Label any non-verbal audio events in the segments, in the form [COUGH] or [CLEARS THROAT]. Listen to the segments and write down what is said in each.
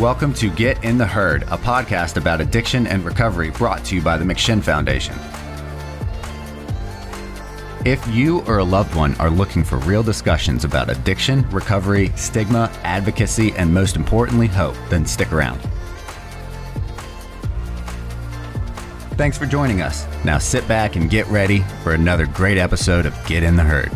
Welcome to Get in the Herd, a podcast about addiction and recovery brought to you by the McShin Foundation. If you or a loved one are looking for real discussions about addiction, recovery, stigma, advocacy, and most importantly, hope, then stick around. Thanks for joining us. Now sit back and get ready for another great episode of Get in the Herd.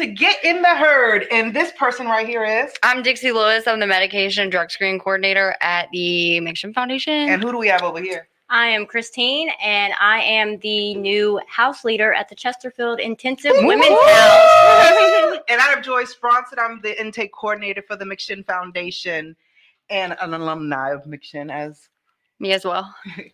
To Get in the Herd. And this person right here is. I'm Dixie Lewis. I'm the medication and drug screening coordinator at the McShin Foundation. And who do we have over here? I am Christine, and I am the new house leader at the Chesterfield Intensive Woo! Women's [LAUGHS] House. and I'm Joyce Bronson. I'm the intake coordinator for the McShin Foundation and an alumni of McShin as Me as well.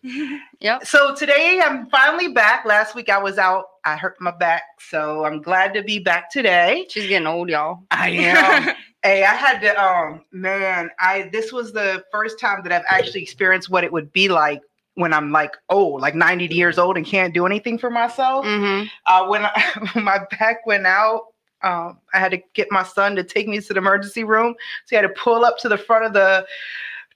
[LAUGHS] yep. So today I'm finally back. Last week I was out. I hurt my back, so I'm glad to be back today. She's getting old, y'all. I [LAUGHS] am. hey, I had to. Um, man, I this was the first time that I've actually experienced what it would be like when I'm like old, like 90 years old, and can't do anything for myself. Mm-hmm. Uh, when, I, when [LAUGHS] my back went out, um, I had to get my son to take me to the emergency room. So he had to pull up to the front of the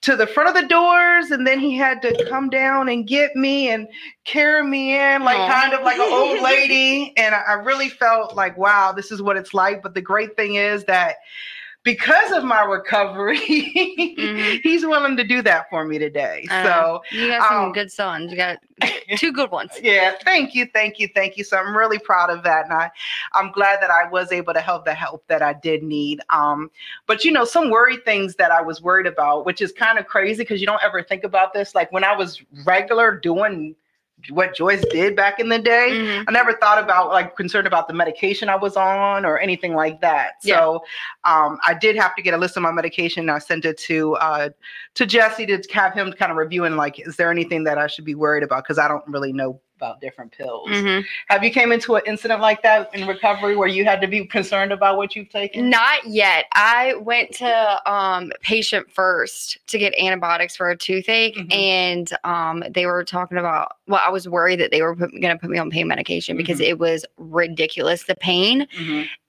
to the front of the doors, and then he had to come down and get me and carry me in, like Aw. kind of like an old [LAUGHS] lady. And I, I really felt like, wow, this is what it's like. But the great thing is that because of my recovery, Mhm. [LAUGHS] he's willing to do that for me today. Uh, so You got some um, good sons. You got [LAUGHS] two good ones. yeah, thank you, thank you, thank you. So I'm really proud of that, and I, I'm glad that I was able to help the help that I did need. Um, but you know, some worry things that I was worried about, which is kind of crazy because you don't ever think about this. Like when I was regular doing what Joyce did back in the day, Mhm. I never thought about like concerned about the medication I was on or anything like that. Yeah. So um, I did have to get a list of my medication. And I sent it to uh, to Jesse to have him kind of review and like, is there anything that I should be worried about? Because I don't really know about different pills. Mhm. Have you came into an incident like that in recovery where you had to be concerned about what you've taken? Not yet. I went to um, patient first to get antibiotics for a toothache, Mhm. and um, they were talking about. Well, I was worried that they were going to put me on pain medication because Mhm. it was ridiculous the pain.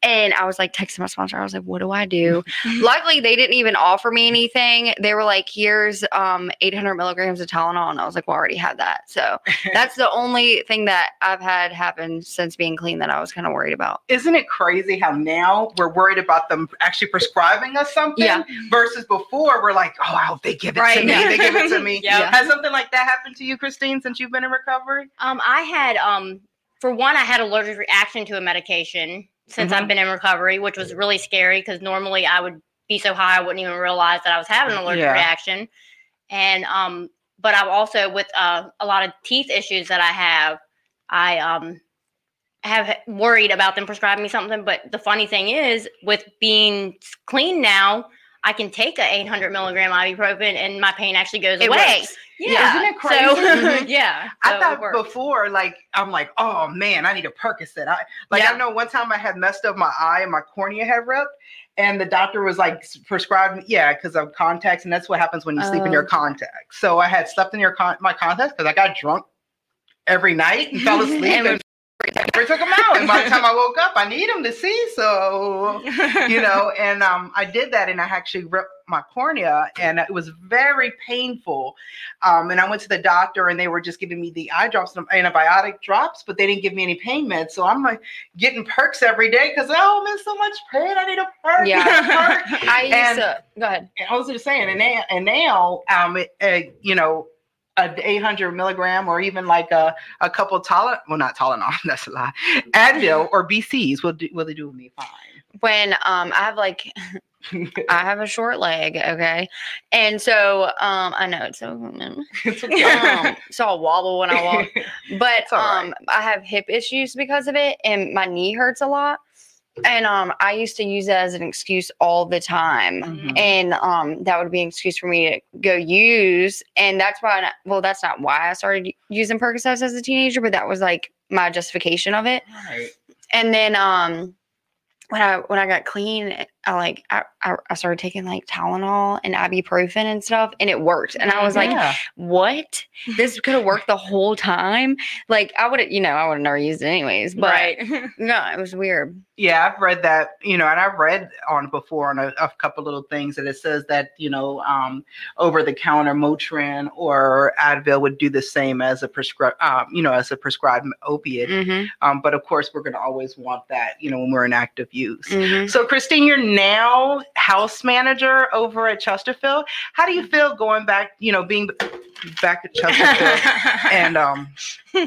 And I was like texting my sponsor. I was like, "What do I do?" [LAUGHS] Luckily, they didn't even offer me anything. They were like, "Here's um 800 milligrams of Tylenol," and I was like, "Well, I already had that." So [LAUGHS] that's the only thing that I've had happen since being clean that I was kind of worried about. Isn't it crazy how now we're worried about them actually prescribing us something Yeah. versus before we're like, oh, I hope they give it to me. They give it to [LAUGHS] me. Yeah. Has something like that happened to you, Christine, since you've been in recovery? Um, I had um, for one, I had a allergic reaction to a medication since Mhm. I've been in recovery, which was really scary because normally I would be so high I wouldn't even realize that I was having an allergic Yeah. reaction. And um, but I've also with uh, a lot of teeth issues that I have, I um have worried about them prescribing me something. But the funny thing is, with being clean now, I can take a 800 milligram ibuprofen and my pain actually goes It away. works. Yeah, Isn't it So, crazy? [LAUGHS] Mm-hmm. yeah, I so it thought before, like I'm like, oh man, I need a Percocet. I like Yeah. I know one time I had messed up my eye and my cornea had ripped, and the doctor was like prescribed me, yeah, because of contacts, and that's what happens when you sleep in Oh, your contacts. So I had slept in your con- my contacts because I got drunk every night and fell [LAUGHS] asleep And and, we took them out. And by the time I woke up, I need them to see. So [LAUGHS] you know, and um, I did that, and I actually ripped my cornea, and it was very painful. Um, and I went to the doctor, and they were just giving me the eye drops, and antibiotic drops, but they didn't give me any pain meds. So I'm like getting perks every day because oh, I'm in so much pain. I need a perk. Yeah. I a perk. [LAUGHS] I used And- to go ahead. And I was just saying, and now, and now, um, it, uh, you know, a 800 milligram or even like a, a couple Tylenol, well, not Tylenol, [LAUGHS] that's a lie, Advil or BCs will do, will they do me fine. When um I have like I have a short leg, okay, and so um I know it's so [LAUGHS] It's okay. um, so I'll wobble when I walk. [LAUGHS] But right. um, I have hip issues because of it, and my knee hurts a lot. And um, I used to use it as an excuse all the time, Mhm. and um, that would be an excuse for me to go use. And that's why, I, well, that's not why I started using Percocets as a teenager, but that was like my justification of it. Right. And then um, when I when I got clean, I like I, I, started taking like Tylenol and ibuprofen and stuff, and it worked. And I was like, what? This could have [LAUGHS] worked the whole time. Like I would have, you know, I would have never used it anyways. But right. [LAUGHS] no, it was weird. Yeah, I've read that, you know, and I've read on before on a, a couple little things that it says that, you know, um, over the counter Motrin or Advil would do the same as a prescribed, um, you know, as a prescribed opiate. Mm-hmm. Um, but of course, we're going to always want that, you know, when we're in active use. Mm-hmm. So, Christine, you're now house manager over at Chesterfield. How do you feel going back, you know, being back at Chesterfield [LAUGHS] and um,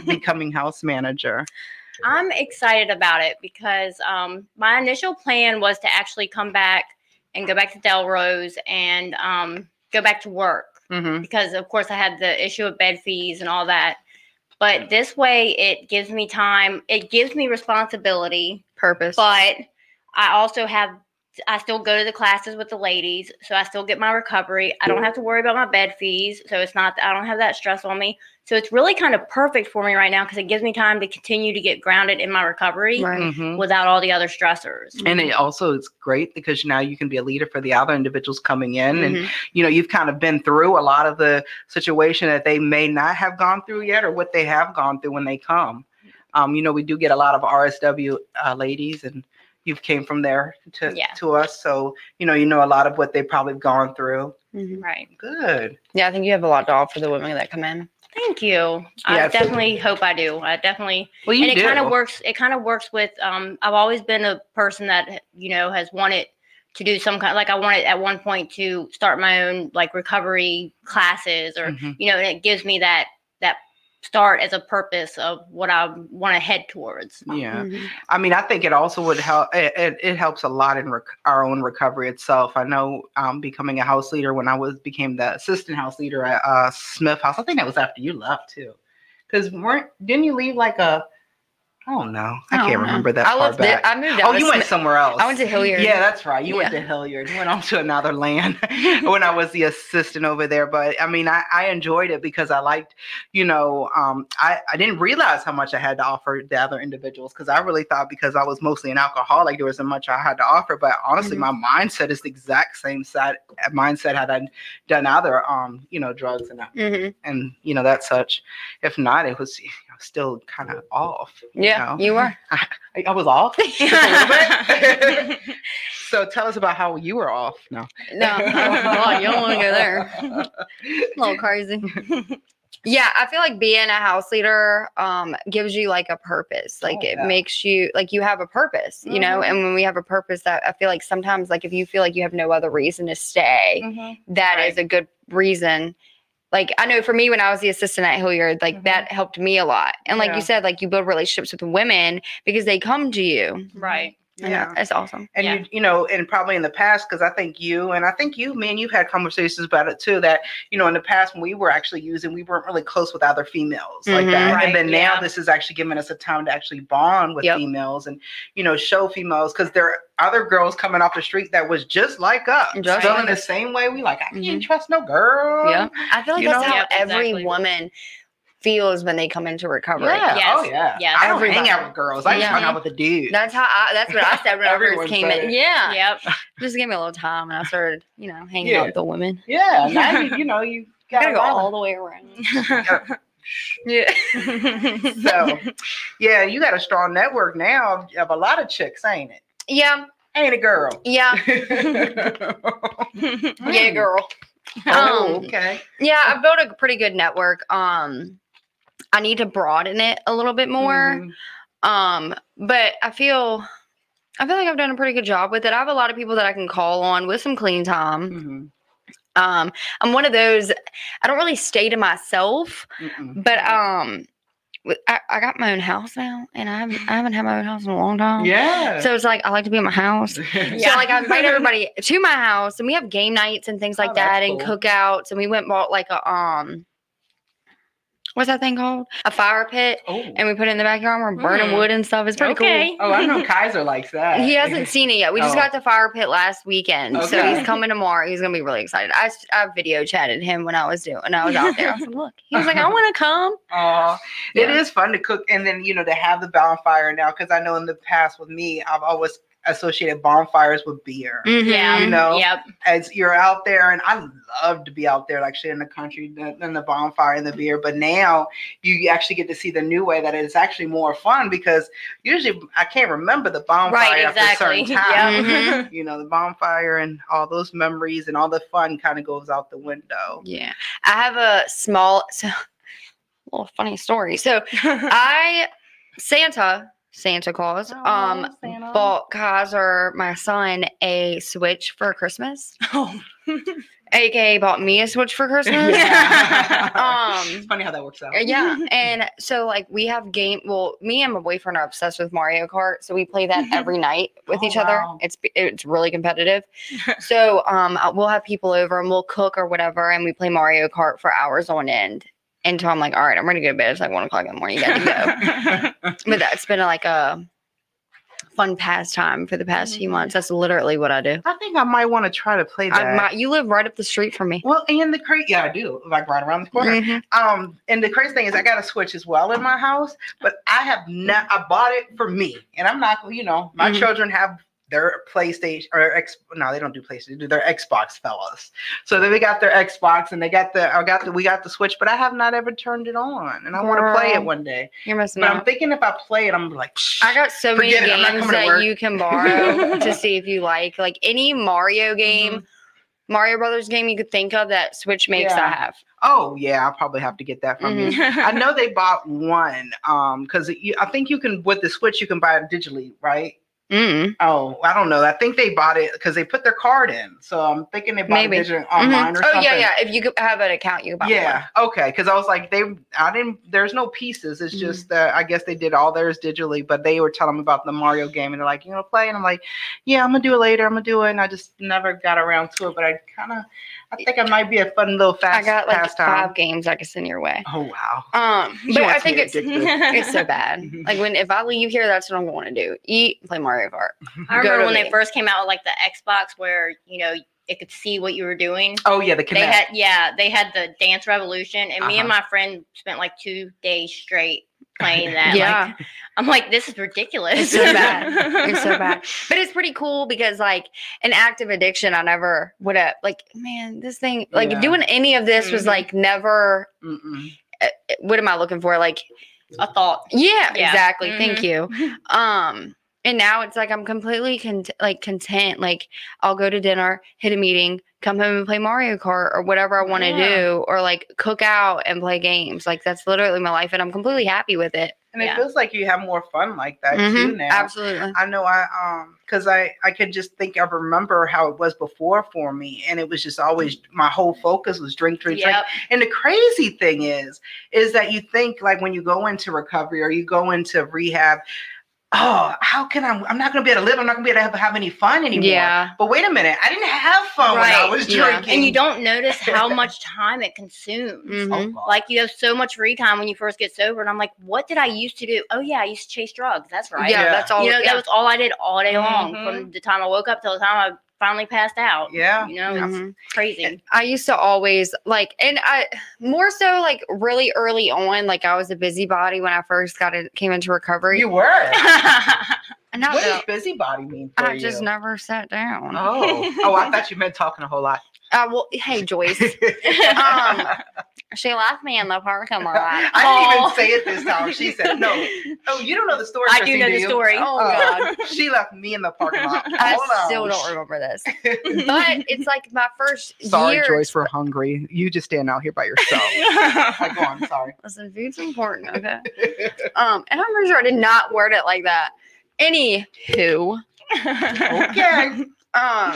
becoming house manager? I'm excited about it because um, my initial plan was to actually come back and go back to Delrose and um, go back to work Mm-hmm. because, of course, I had the issue of bed fees and all that. But this way, it gives me time. It gives me responsibility, Purpose. but I also have. I still go to the classes with the ladies, so I still get my recovery. I don't have to worry about my bed fees, so it's not. I don't have that stress on me. So it's really kind of perfect for me right now because it gives me time to continue to get grounded in my recovery right. Mm-hmm. without all the other stressors. And it also is great because now you can be a leader for the other individuals coming in. And, Mhm. you know, you've kind of been through a lot of the situation that they may not have gone through yet or what they have gone through when they come. Um, you know, we do get a lot of RSW uh, ladies and you've came from there to, Yeah. to us. So, you know, you know a lot of what they've probably gone through. Mhm. Right. Good. Yeah, I think you have a lot to offer the women that come in. Thank you. Yeah, I so- definitely hope I do. I definitely Well, you and it kind of works it kind of works with um I've always been a person that you know has wanted to do some kind like I wanted at one point to start my own like recovery classes or Mhm. you know and it gives me that that start as a purpose of what I want to head towards. Yeah. Mhm. I mean, I think it also would help. It, it, it helps a lot in rec- our own recovery itself. I know um, becoming a house leader when I was became the assistant house leader at uh, Smith House. I think that was after you left too, because weren't didn't you leave like a? I don't know. I, don't can't know. remember that I far lived back. there. I moved out. oh, you went Smith- somewhere else. I went to Hilliard. Yeah, that's right. You went to Hilliard. You went on to another land [LAUGHS] when I was the assistant over there. But I mean, I, I enjoyed it because I liked, you know, um, I, I didn't realize how much I had to offer the other individuals because I really thought because I was mostly an alcoholic, there wasn't much I had to offer. But honestly, Mhm. my mindset is the exact same side mindset had I done other, um, you know, drugs and Mhm. and you know that such. If not, it was you know, still kind of off. Yeah, know? you were. [LAUGHS] I, I was off just a little bit. [LAUGHS] so tell us about how you were off. No. No, oh, God, you don't want to go there. A little crazy. [LAUGHS] Yeah, I feel like being a house leader um gives you like a purpose. Like Oh, it yeah. makes you like you have a purpose, you know? Mhm. And when we have a purpose that I feel like sometimes like if you feel like you have no other reason to stay, that is Right. a good reason. Like I know for me when I was the assistant at Hilliard, like Mhm. that helped me a lot. And like Yeah. you said, like you build relationships with women because they come to you. Right. And Yeah. that- That's awesome. And Yeah. you, you know, and probably in the past, because I think you and I think you, me and you've had conversations about it too. That you know, in the past when we were actually using, we weren't really close with other females like Mhm. that. Right, and then now yeah. this is actually giving us a time to actually bond with Yep. females and you know show females because there are other girls coming off the street that was just like us, Just feeling like the us. same way. We like, I can't Mhm. trust no girl. Yeah. I feel like You that's know? how Yep, every exactly. woman feels when they come into recovery. Yeah. Yes, Oh yeah. yes. I don't hang out with girls. I just Yeah. hang out with the dudes. That's how I that's what I said when I first Everyone came in. Yeah. Yep. [LAUGHS] Just give me a little time and I started, you know, hanging Yeah. out with the women. yeah. [LAUGHS] Now you, you know you gotta got go a lot all the way around. [LAUGHS] Yeah. So, yeah, you got a strong network now of a lot of chicks, ain't it? Yeah. Ain't a girl? Yeah. Yeah, girl. Oh, Um, okay. Yeah, I've built a pretty good network. Um I need to broaden it a little bit more. Mhm. Um, but I feel I feel like I've done a pretty good job with it. I have a lot of people that I can call on with some clean time. Mhm. Um, I'm one of those I don't really stay to myself, Mm-mm. but um I, I got my own house now and I haven't I haven't had my own house in a long time. yeah. So it's like I like to be in my house. Yeah. [LAUGHS] So like I invite everybody to my house and we have game nights and things like Oh, that and cool. cookouts and we went and bought like a um what's that thing called? A fire pit oh. and we put it in the backyard and we're burning Mm. wood and stuff. It's pretty Okay. oh, I know Kaiser likes that. He hasn't seen it yet. We just Oh. got the fire pit last weekend. So he's coming tomorrow. He's gonna be really excited. I, I video chatted him when I was doing when I was out there. I said, look. He was like, I wanna come. [LAUGHS] Oh, it Yeah. is fun to cook and then you know to have the bonfire now because I know in the past with me I've always associated bonfires with beer. Mm-hmm. Yeah. You know, Yep. as you're out there, and I love to be out there, like shit in the country, the- in the bonfire and the beer. But now you actually get to see the new way that it's actually more fun because usually I can't remember the bonfire Right, after a certain time. Yep. [LAUGHS] Mm-hmm. You know, the bonfire and all those memories and all the fun kind of goes out the window. Yeah. I have a small so little funny story. So [LAUGHS] I Santa Santa Claus um Oh, Santa. bought Kaiser my son a Switch for Christmas. Oh. [LAUGHS] AKA bought me a Switch for [LAUGHS] Christmas. Yeah. it's um funny how that works out. yeah, [LAUGHS] and so like we have game. Well, me and my boyfriend are obsessed with Mario Kart, so we play that every night with Oh, each other. wow. It's it's really competitive. so um, we'll have people over and we'll cook or whatever, and we play Mario Kart for hours on end until I'm like, all right, I'm ready to go to bed. It's like one o'clock in the morning. You got to go. [LAUGHS] but that's been like a fun pastime for the past few Mhm. months. That's literally what I do. I think I might want to try to play that. I, my, you live right up the street from me. well, and the crazy, yeah, I do, like right around the corner. Mhm. Um, and the crazy thing is, I got a Switch as well in my house, but I have not. I bought it for me, and I'm not. You know, my Mhm. children have their PlayStation or X. No, they don't do PlayStation. They do their Xbox, fellas. So they got their Xbox, and they got the. I got the. We got the Switch, but I have not ever turned it on, and I want to play it one day. You're missing But out. I'm thinking if I play it, I'm like, I got so many games that you can borrow [LAUGHS] to see if you like. Like any Mario game, Mhm. Mario Brothers game you could think of that Switch makes, I have. oh yeah, I'll probably have to get that from you. Mhm. I know they bought one um because I think you can with the Switch you can buy it digitally, right? Mm. Oh, I don't know. I think they bought it because they put their card in. So I'm thinking they bought Maybe. it digital online Mhm. or Oh something. Oh yeah, yeah. If you have an account, you could buy Yeah. Okay. Because I was like, they, I didn't. There's no pieces. It's Mhm. just that I guess they did all theirs digitally. But they were telling me about the Mario game, and they're like, you know, play. And I'm like, yeah, I'm gonna do it later. I'm gonna do it. And I just never got around to it. But I kind of, I think it might be a fun little one. fast I got like pastime. five games I could send your way. Oh wow. Um, She but I think it's [LAUGHS] it's so bad. [LAUGHS] Like when if I leave here, that's what I'm going to do: eat, play Mario Kart. [LAUGHS] I remember when the- they first came out with like the Xbox where, you know, it could see what you were doing. Oh yeah, the They had yeah, they had the Dance Revolution and me and Uh-huh. my friend spent like two days straight playing that. Yeah. Like, I'm like, this is ridiculous. It's so bad. It's so bad. [LAUGHS] But it's pretty cool because like an active addiction, I never would have like, man, this thing like Yeah. doing any of this was Mhm. like never uh, what am I looking for? Like A thought. yeah, Yeah. exactly. Thank Mhm. you. [LAUGHS] Um and now it's like I'm completely con- like content. Like I'll go to dinner, hit a meeting, come home and play Mario Kart or whatever I want to Yeah. do, or like cook out and play games. Like that's literally my life, and I'm completely happy with it. And it feels like you have more fun like that Mhm, too now. Absolutely. I know I um because I I could just think I remember how it was before for me, and it was just always my whole focus was drink, drink, drink. And the crazy thing is, is that you think like when you go into recovery or you go into rehab, oh, how can I? I'm not going to be able to live. I'm not going to be able to have, have any fun anymore. Yeah. But wait a minute, I didn't have fun when I Right, was yeah. drinking. and you don't notice how [LAUGHS] much time it consumes. Mhm. Oh, Like you have so much free time when you first get sober, and I'm like, what did I used to do? Oh yeah, I used to chase drugs. That's right. Yeah, Yeah. that's all. you know, yeah. that was all I did all day long Mhm. from the time I woke up till the time I finally passed out. yeah. You know, it's mm-hmm. crazy. I used to always like, and I more so like really early on, like I was a busybody when I first got it, came into recovery. You were. [LAUGHS] Not What does busybody mean for I you? just never sat down. Oh, [LAUGHS] oh, I thought you meant talking a whole lot. Uh, well, hey Joyce, um, she left me in the parking lot. I didn't Aw. even say it this [LAUGHS] time. She said, "No, oh, you don't know the story." I do Chrissy, know the you? story. Oh God, she left me in the parking lot. I Hold still on. don't remember this. [LAUGHS] But it's like my first Sorry, year. Joyce, we're hungry. You just stand out here by yourself. [LAUGHS] I go on. Sorry. Listen, food's important, okay? Um, and I'm pretty sure I did not word it like that. Anywho, okay. um,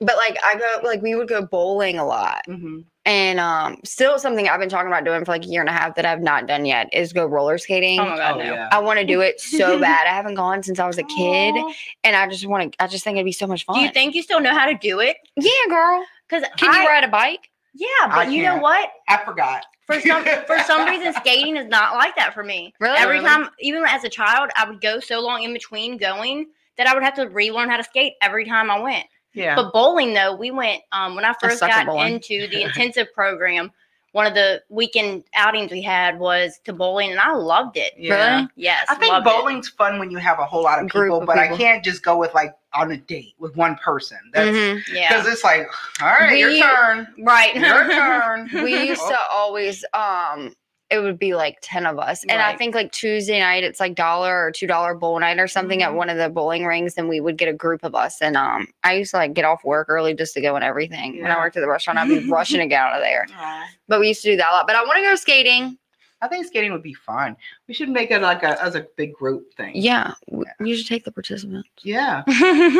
but like I go, like we would go bowling a lot, Mhm. and um, still something I've been talking about doing for like a year and a half that I've not done yet is go roller skating. oh my god, Oh, no. yeah. I want to do it so [LAUGHS] bad. I haven't gone since I was a kid, Aw. and I just want to. I just think it'd be so much fun. Do you think you still know how to do it? Yeah, girl. Because Can you ride a bike? Yeah, I but you know can't. what? I forgot. For some for [LAUGHS] some reason, skating is not like that for me. Really? Every Really? time, even as a child, I would go so long in between going that I would have to relearn how to skate every time I went. Yeah. But bowling, though, we went um, when I first suck got bowling. into the [LAUGHS] intensive program. One of the weekend outings we had was to bowling, and I loved it. yeah. Really? Yes, I think loved it. bowling's fun when you have a whole lot of Group people, of but I can't just go with like on a date with one person. That's Mhm. Yeah, because it's like, all right, your We- turn. right. Your [LAUGHS] turn. we used to [LAUGHS] always um it would be like 10 of us and i think like tuesday night it's like dollar or two dollar bowl night or something at Mhm. one of the bowling rings and we would get a group of us and um i used to like get off work early just to go and everything. When i worked at the restaurant i'd be [LAUGHS] rushing to get out of there. Aw. but we used to do that a lot. But i want to go skating I think skating would be fun. We should make it like a as a big group thing. yeah w- we should take the participants Yeah, [LAUGHS]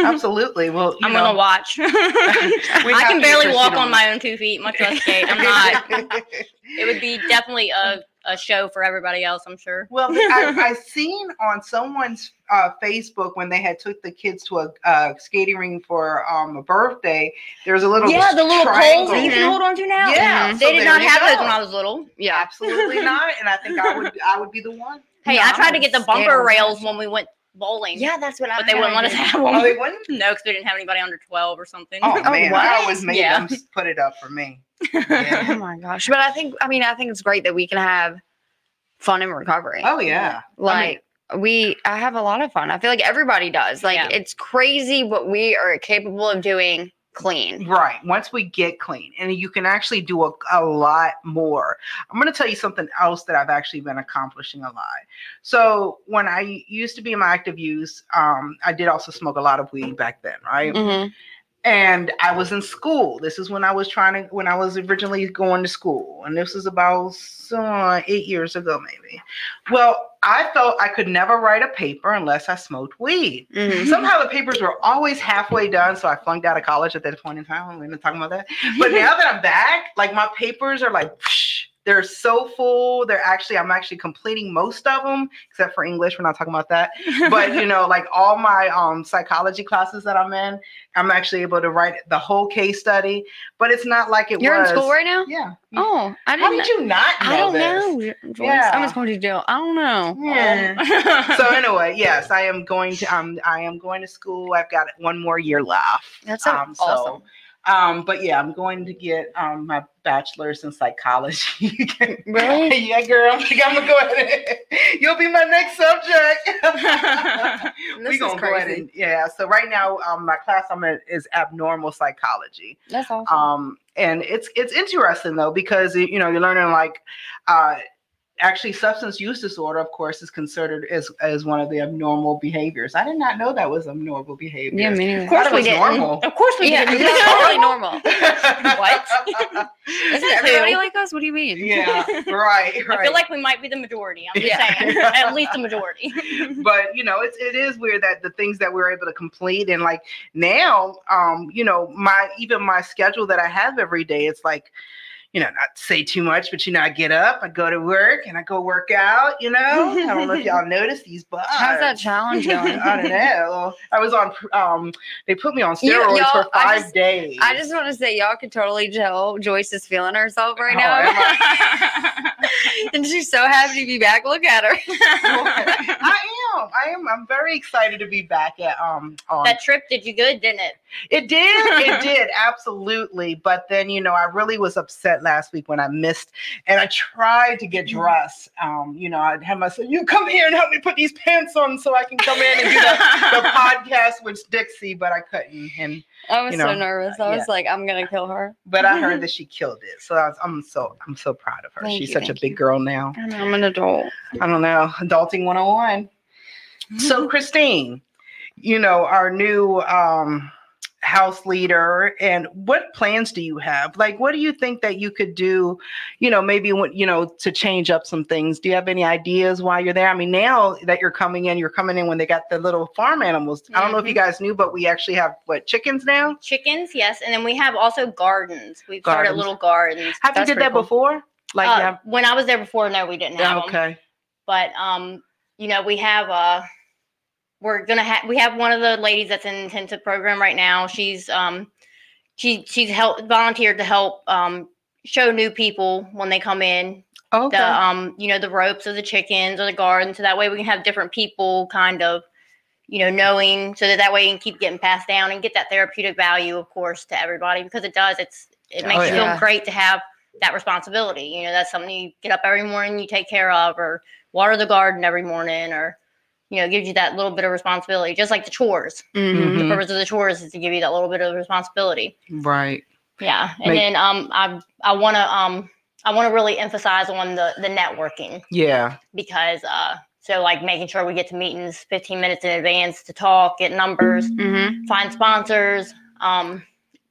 absolutely. Well, you know, gonna watch. [LAUGHS] I can barely walk on on my own two feet, much less skate. I'm not. [LAUGHS] It would be definitely a, a show for everybody else. I'm sure. Well, I, I [LAUGHS] seen on someone's uh, Facebook when they had took the kids to a uh, skating ring for um, a birthday. There's a little Yeah, the little poles that you can hold on to now. Yeah, Mhm. so they did not you have those when I was little. yeah Absolutely not, and I think I would I would be the one. Hey, No, I I'm tried to get the bumper rails when we went bowling. yeah that's what i but they wouldn't let us have oh, one. Oh, them. they wouldn't. [LAUGHS] No, because we didn't have anybody under 12 or something. Oh Oh, [LAUGHS] man, what? I always made Yeah. them put it up for me. [LAUGHS] oh my gosh but i think i mean i think it's great that we can have fun in recovery Oh yeah, like we i have a lot of fun i feel like everybody does like Yeah. it's crazy what we are capable of doing clean Right. Once we get clean, and you can actually do a, a lot more. I'm going to tell you something else that I've actually been accomplishing a lot. So when I used to be in my active use, um, I did also smoke a lot of weed back then, right? Mhm. And I was in school. This is when I was trying to, when I was originally going to school, and this was about uh, eight years ago, maybe. Well, I felt I could never write a paper unless I smoked weed Mhm. somehow the papers were always halfway done so i flunked out of college at that point in time we're not talking about that but now that i'm back like my papers are like whoosh, they're so full they're actually i'm actually completing most of them except for english we're not talking about that but you know like all my um psychology classes that i'm in i'm actually able to write the whole case study but it's not like it was. you're was in school right now yeah oh i didn't How did you not know i don't this? know Joyce. Yeah. i'm just going to jail. i don't know yeah. so [LAUGHS] anyway yes i am going to um i am going to school i've got one more year left that's so Um, so, awesome Um, but yeah, I'm going to get um my bachelor's in psychology. [LAUGHS] Really? yeah, girl. I'm gonna go ahead. And, [LAUGHS] you'll be my next subject. [LAUGHS] This we is gonna go ahead crazy. and yeah. So right now, um, my class I'm in is abnormal psychology. that's awesome Um, and it's it's interesting though because you know you're learning like, uh, actually substance use disorder, of course, is considered as as one of the abnormal behaviors. I did not know that was abnormal behavior. yeah me. Of course thought it we was didn't. normal. Of course we yeah didn't. [LAUGHS] it's totally normal [LAUGHS] What? isn't everybody like us what do you mean yeah, right, [LAUGHS] right. I feel like we might be the majority. I'm just Yeah. saying, at least the majority. but you know, it's it is weird that the things that we're able to complete and like now, um, you know, my even my schedule that I have every day, it's like, you know, not say too much, but you know, I get up, I go to work, and I go work out. You know, I don't know if y'all [LAUGHS] noticed these bars. How's that challenge going? [LAUGHS] I don't know. I was on. Um, they put me on steroids y'all- for I five just- days. I just want to say, y'all could totally tell Joyce is feeling herself right Oh, now. [LAUGHS] and she's so happy to be back. Look at her. I am. I am. I'm very excited to be back at um on that trip did you good, didn't it? It did. It [LAUGHS] did. Absolutely. But then, you know, I really was upset last week when I missed and I tried to get Mm-hmm. dressed. Um, you know, I'd have myself, you come here and help me put these pants on so I can come in and do the, the [LAUGHS] podcast with Dixie, but I couldn't. And I was You so nervous. I was like, I'm gonna kill her. but I heard [LAUGHS] that she killed it. So I was, I'm so I'm so proud of her. Thank She's you, such a big you. girl now. I know, I'm an adult. I don't know. Adulting 101. So Christine, you know, our new um house leader and what plans do you have? Like what do you think that you could do you know maybe when you know to change up some things? Do you have any ideas while you're there? I mean now that you're coming in you're coming in when they got the little farm animals. I don't know if you guys knew but we actually have what chickens now? Chickens, yes, and then we have also gardens. We've started little gardens. have you did that cool. before? Like Uh, yeah. when I was there before, no, we didn't have them. okay. But um, you know, we have uh we're gonna have we have one of the ladies that's in intensive program right now. She's um she she's helped volunteered to help um show new people when they come in okay the um you know the ropes of the chickens or the garden so that way we can have different people kind of you know knowing so that that way you can keep getting passed down and get that therapeutic value of course to everybody because it does it's it Oh, makes you yeah. feel great to have that responsibility you know that's something you get up every morning you take care of or water the garden every morning or you know gives you that little bit of responsibility just like the chores. Mhm. the purpose of the chores is to give you that little bit of responsibility. Right. Yeah and Make- then um i i want to um i want to really emphasize on the the networking. Yeah. Because uh so like making sure we get to meetings 15 minutes in advance to talk get numbers Mhm. find sponsors um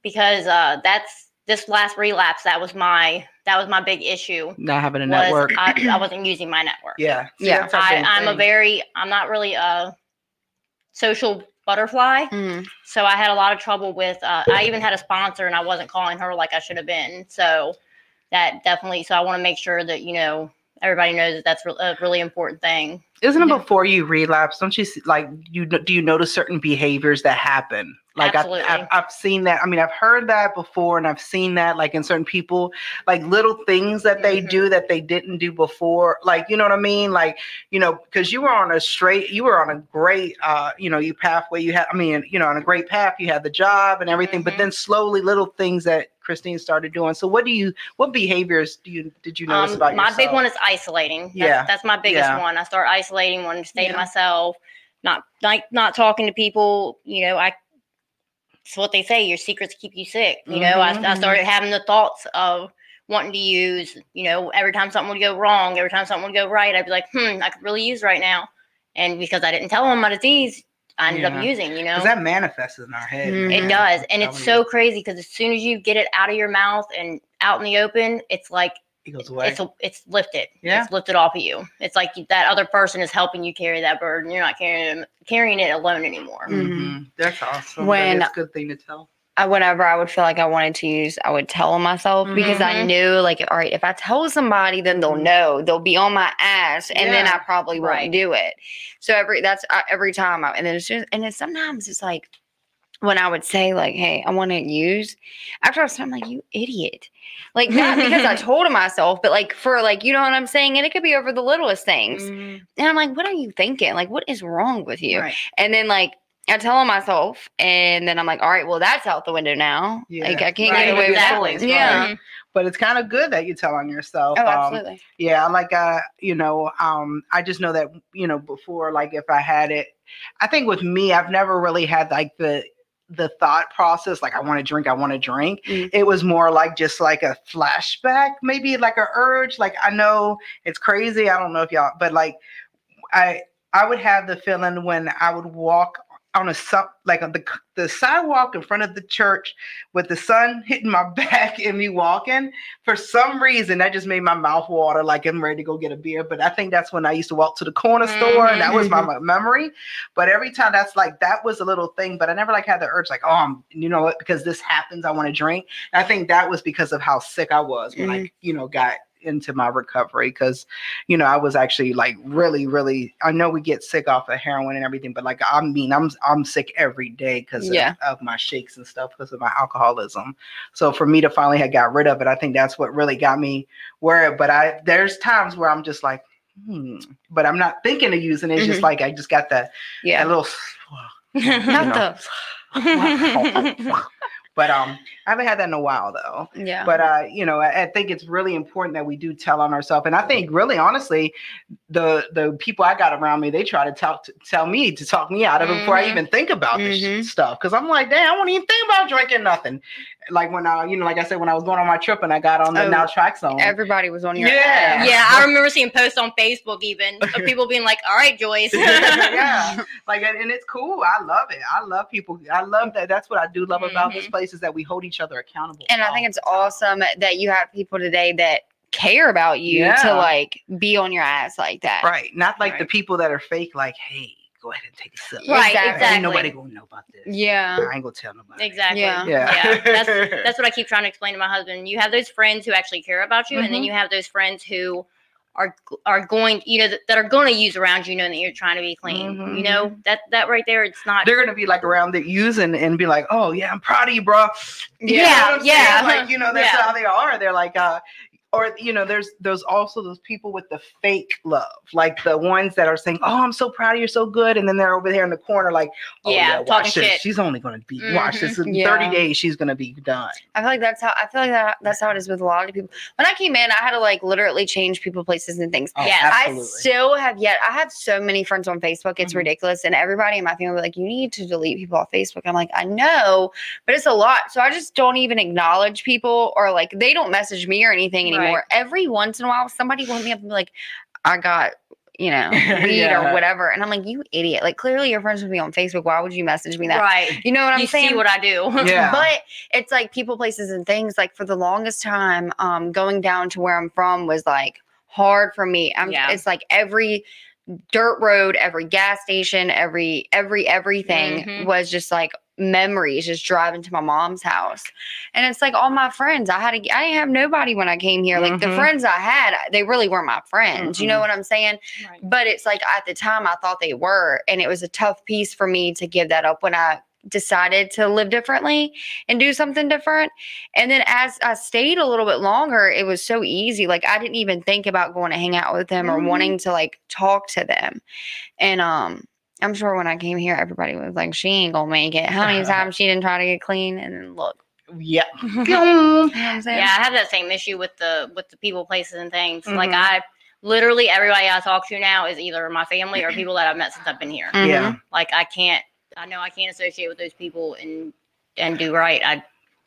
because uh that's this last relapse that was my that was my big issue not having a network I, I [CLEARS THROAT] wasn't using my network yeah See, Yeah. I, I'm a very i'm not really a social butterfly Mhm. so i had a lot of trouble with uh, i even had a sponsor and i wasn't calling her like i should have been so that definitely so i want to make sure that you know everybody knows that that's a really important thing Isn't it Yeah. before you relapse? Don't you see, like you do you notice certain behaviors that happen? Like I've, I've I've seen that. I mean, I've heard that before, and I've seen that like in certain people, like little things that they Mhm. do that they didn't do before. Like you know what I mean? Like you know, because you were on a straight, you were on a great, uh, you know, you pathway. You had, I mean, you know, on a great path. You had the job and everything, but Mhm. then slowly, little things that Christine started doing. So, what do you, what behaviors do you did you notice Um, about my yourself? big one is isolating. That's, Yeah. that's my biggest Yeah. one. I start isolating, wanting to stay Yeah. to myself, not like not talking to people. You know, I. It's what they say. Your secrets keep you sick. You know, Mhm, I, I mhm. started having the thoughts of wanting to use. You know, every time something would go wrong, every time something would go right, I'd be like, hmm, I could really use right now. And because I didn't tell them my disease, I ended Yeah. up using. You know, Because that manifests in our head. Mhm. it does, and it's so crazy because as soon as you get it out of your mouth and out in the open, it's like. It goes away. it's it's lifted. Yeah. It's lifted off of you. It's like that other person is helping you carry that burden. You're not carrying it, carrying it alone anymore. Mm. Mhm. That's awesome. When- That's a good thing to tell. I, whenever I would feel like I wanted to use, I would tell myself because I Mhm. knew, like, all right, if I tell somebody, then they'll Mhm. know. They'll be on my ass, and then I probably won't Right. do it. So every that's uh, every time, I, and then it's just, and then sometimes it's like when I would say like, "Hey, I want to use," after I was I'm like, "You idiot!" Like not because I [LAUGHS] told myself, but like for like you know what I'm saying, and it could be over the littlest things. Mhm. And I'm like, "What are you thinking? Like, what is wrong with you?" Right. And then like I tell myself, and then I'm like, all right, well that's out the window now. Like Yeah. I can't Right, get away with it. Yeah. Mhm. But it's kind of good that you tell on yourself. Oh, Um, absolutely. yeah, like uh, you know, um, I just know that you know before, like if I had it, I think with me, I've never really had like the the thought process like I want to drink, I want to drink. Mm. It was more like just like a flashback, maybe like a urge. Like I know it's crazy. I don't know if y'all, but like I I would have the feeling when I would walk on a like on the the sidewalk in front of the church with the sun hitting my [LAUGHS] back and me walking. For some reason, that just made my mouth water, like I'm ready to go get a beer. But I think that's when I used to walk to the corner store, and that was my, mm-hmm. my memory. But every time that's like that was a little thing. But I never like had the urge, like, oh, I'm, you know what, because this happens, I want to drink. And I think that was because of how sick I was when I, mm-hmm. you know, got into my recovery because you know I was actually like really really I know we get sick off of heroin and everything but like I mean I'm I'm sick every day because Yeah. of, of my shakes and stuff because of my alcoholism so for me to finally have got rid of it I think that's what really got me where but I there's times where I'm just like hmm but I'm not thinking of using it it's just Mhm. like I just got that, Yeah. that little [SIGHS] [LAUGHS] Not know. the. [LAUGHS] [LAUGHS] but um I haven't had that in a while though Yeah. but uh you know I, I think it's really important that we do tell on ourselves and i think really honestly the the people i got around me they try to talk to tell me to talk me out of it before i Mhm. even think about this Mhm. stuff because i'm like damn i won't even think about drinking nothing like when i you know like i said when i was going on my trip and i got on the Oh, now track zone Everybody was on your Yeah. ass. yeah, I remember seeing posts on Facebook even of [LAUGHS] people being like, "All right, Joyce." [LAUGHS] yeah [LAUGHS] like and, and it's cool i love it i love people i love that that's what i do love about this Mhm. place is that we hold each other accountable And I think it's awesome that you have people today that care about you Yeah. to like be on your ass like that. right not like the people that are fake like hey go ahead and take a sip Right, Exactly. exactly. Ain't nobody gonna know about this. Yeah. I ain't gonna tell nobody. Exactly. Yeah. Yeah. That's [LAUGHS] that's what I keep trying to explain to my husband. You have those friends who actually care about you, and then Mhm. you have those friends who are are going, you know, that, that are going to use around you, knowing that you're trying to be clean. You Mhm. know that that right there, it's not. They're gonna be like around there using and be like, "Oh yeah, I'm proud of you, bro." You Yeah, I'm yeah. saying? Like you know, that's Yeah. how they are. They're like, uh, or you know, there's there's also those people with the fake love, like the ones that are saying, "Oh, I'm so proud of you, you're so good," and then they're over there in the corner, like, "Oh Yeah, yeah, watch this. shit. She's only gonna be watch this in Mhm. 30 days. She's gonna be done." I feel like that's how I feel like that that's how it is with a lot of people. When I came in, I had to like literally change people, places, and things. Oh, Yeah, I still have yet. I have so many friends on Facebook. It's Mhm. ridiculous, and everybody in my family like, you need to delete people off Facebook. I'm like, I know, but it's a lot. So I just don't even acknowledge people, or like they don't message me or anything Right. Anymore. Every once in a while, somebody will hit me up and be like, I got. You know, [LAUGHS] weed Yeah. or whatever. And I'm like, you idiot. Like, clearly your friends with me on Facebook. Why would you message me that? right. You know what I'm you saying? see what I do. [LAUGHS] Yeah. But it's like people, places, and things. Like for the longest time, um, going down to where I'm from was like hard for me. I'm Yeah. it's like every dirt road, every gas station, every every everything Mhm. was just like memories just driving to my mom's house. And it's like all my friends. I had a, I didn't have nobody when I came here. Like the Mhm. friends I had, they really weren't my friends. You know Mhm. what I'm saying? Right. but it's like at the time I thought they were, and it was a tough piece for me to give that up when I decided to live differently and do something different. And then as I stayed a little bit longer, it was so easy. Like I didn't even think about going to hang out with them or Mhm. wanting to like talk to them. And um I'm sure when I came here, everybody was like, she ain't gonna make it. How many [LAUGHS] times she didn't try to get clean? And then look. yeah. [LAUGHS] You know? Yeah, I have that same issue with the with the people, places, and things. Like Mhm. I literally everybody I talk to now is either my family or people that I've met since I've been here. Mhm. Yeah. Like I can't, I know I can't associate with those people and and do right. I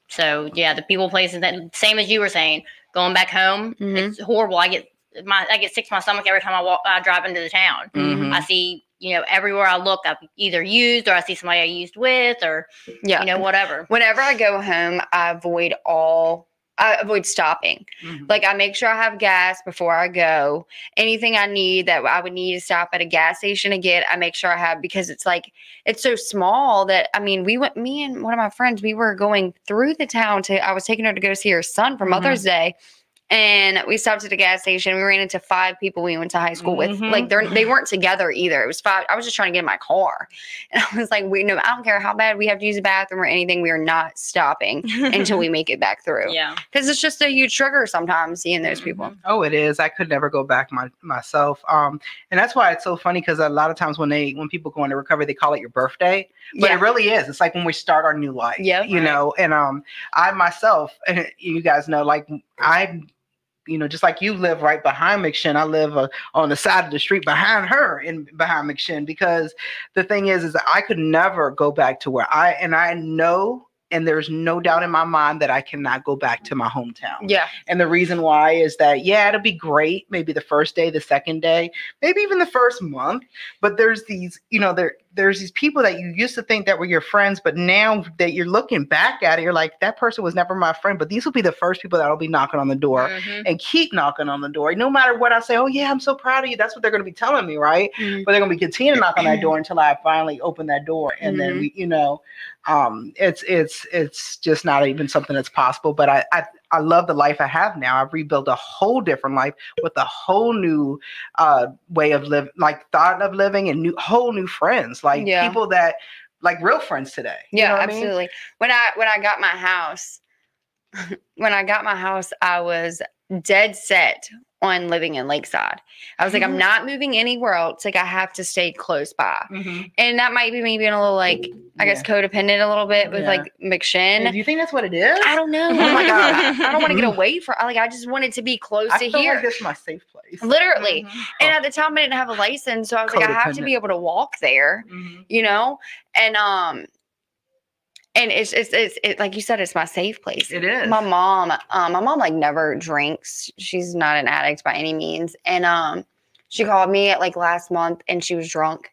so yeah, the people, places, that same as you were saying, going back home, Mhm. it's horrible. I get my I get sick to my stomach every time I walk. I drive into the town. Mhm. I see. You know, everywhere I look, I've either used or I see somebody I used with, or Yeah. you know, whatever. Whenever I go home, I avoid all I avoid stopping. Mhm. Like I make sure I have gas before I go. Anything I need that I would need to stop at a gas station to get, I make sure I have because it's like it's so small that I mean, we went me and one of my friends, we were going through the town to I was taking her to go see her son for Mhm. Mother's Day. And we stopped at a gas station. We ran into five people we went to high school with. Mhm. Like they're they weren't together either. It was five. I was just trying to get in my car. [LAUGHS] And I was like, we no, I don't care how bad we have to use a bathroom or anything. We are not stopping [LAUGHS] until we make it back through yeah. because it's just a huge trigger sometimes seeing those people. Mhm. Oh, it is. I could never go back my, myself. Um, and that's why it's so funny because a lot of times when they when people go into recovery, they call it your birthday, but Yeah. it really is. It's like when we start our new life. Yeah, You Right. know, and um, I myself, [LAUGHS] you guys know, like I. You know, just like you live right behind McShin, I live uh, on the side of the street behind her and behind McShin because the thing is, is that I could never go back to where I and I know and there's no doubt in my mind that I cannot go back to my hometown. Yeah. And the reason why is that, yeah, it'll be great, maybe the first day, the second day, maybe even the first month. But there's these, you know, there there's these people that you used to think that were your friends, but now that you're looking back at it, you're like, that person was never my friend. But these will be the first people that'll be knocking on the door Mhm. and keep knocking on the door. No matter what I say, oh yeah, I'm so proud of you. That's what they're gonna be telling me, right? Mhm. But they're gonna be continuing to knock on that door until I finally open that door. And then Mhm. we, you know, um, it's it's it's just not even something that's possible. But I I I love the life I have now. I've rebuilt a whole different life with a whole new uh way of living, like thought of living and new whole new friends, like Yeah. people that like real friends today. You Yeah, know what I mean? absolutely. When I when I got my house, [LAUGHS] when I got my house, I was dead set on living in Lakeside. I was like, I'm Mhm. not moving anywhere else. Like I have to stay close by. Mhm. And that might be me being a little like, I guess codependent a little bit with Yeah. like McShin. Do you think that's what it is? I don't know. Oh my God. I, [LAUGHS] I don't want to get away from like I just wanted to be close I to feel here. like this is my safe place. Literally. Mhm. And at the time I didn't have a license. So I was like, I have to be able to walk there Mhm. you know and um and it's it's it's it, like you said it's my safe place It is. my mom um my mom like never drinks she's not an addict by any means and um she called me at like last month and she was drunk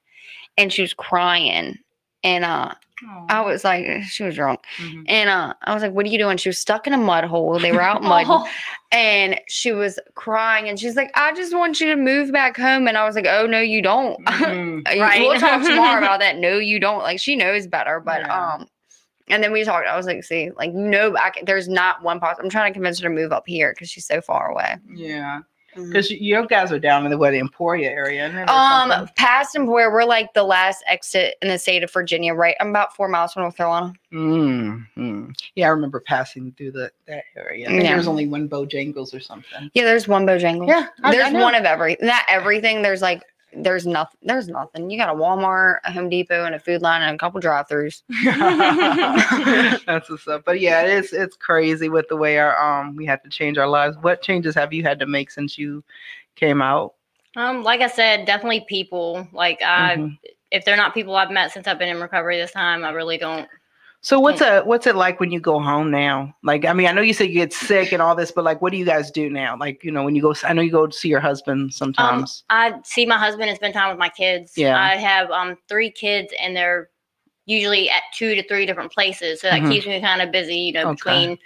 and she was crying and uh i was like she was drunk Mhm. and uh i was like what are you doing she was stuck in a mud hole they were out mud Oh, [LAUGHS] and she was crying and she's like i just want you to move back home and i was like oh no you don't. [LAUGHS] Uh, Right. We'll talk [LAUGHS] tomorrow about that. No, you don't. Like she knows better, but Yeah. um, and then we talked. I was like, see, like no, know, I can, there's not one possible. I'm trying to convince her to move up here because she's so far away. Yeah, because you guys are down in the what the Emporia area, isn't it, Um, past and where we're like the last exit in the state of Virginia, right? I'm about four miles from North Carolina. Mm, mm. Yeah, I remember passing through the that area. I think Yeah. there's only one Bojangles or something. Yeah, there's one Bojangles. Yeah, I- I there's know. one of every. Not everything. There's like there's nothing. There's nothing. You got a Walmart, a Home Depot, and a Food Lion, and a couple drive-throughs. [LAUGHS] [LAUGHS] That's what's up. But yeah, it is it's crazy with the way our um we have to change our lives. What changes have you had to make since you came out? um, like I said, definitely people. Like I, Mhm. if they're not people I've met since I've been in recovery this time, I really don't. So what's a what's it like when you go home now? Like I mean, I know you said you get sick and all this, but like what do you guys do now? Like, you know, when you go I know you go to see your husband sometimes. I see my husband and spend time with my kids. Yeah. I have um three kids and they're usually at two to three different places. So that Mhm. keeps me kind of busy, you know, Okay. between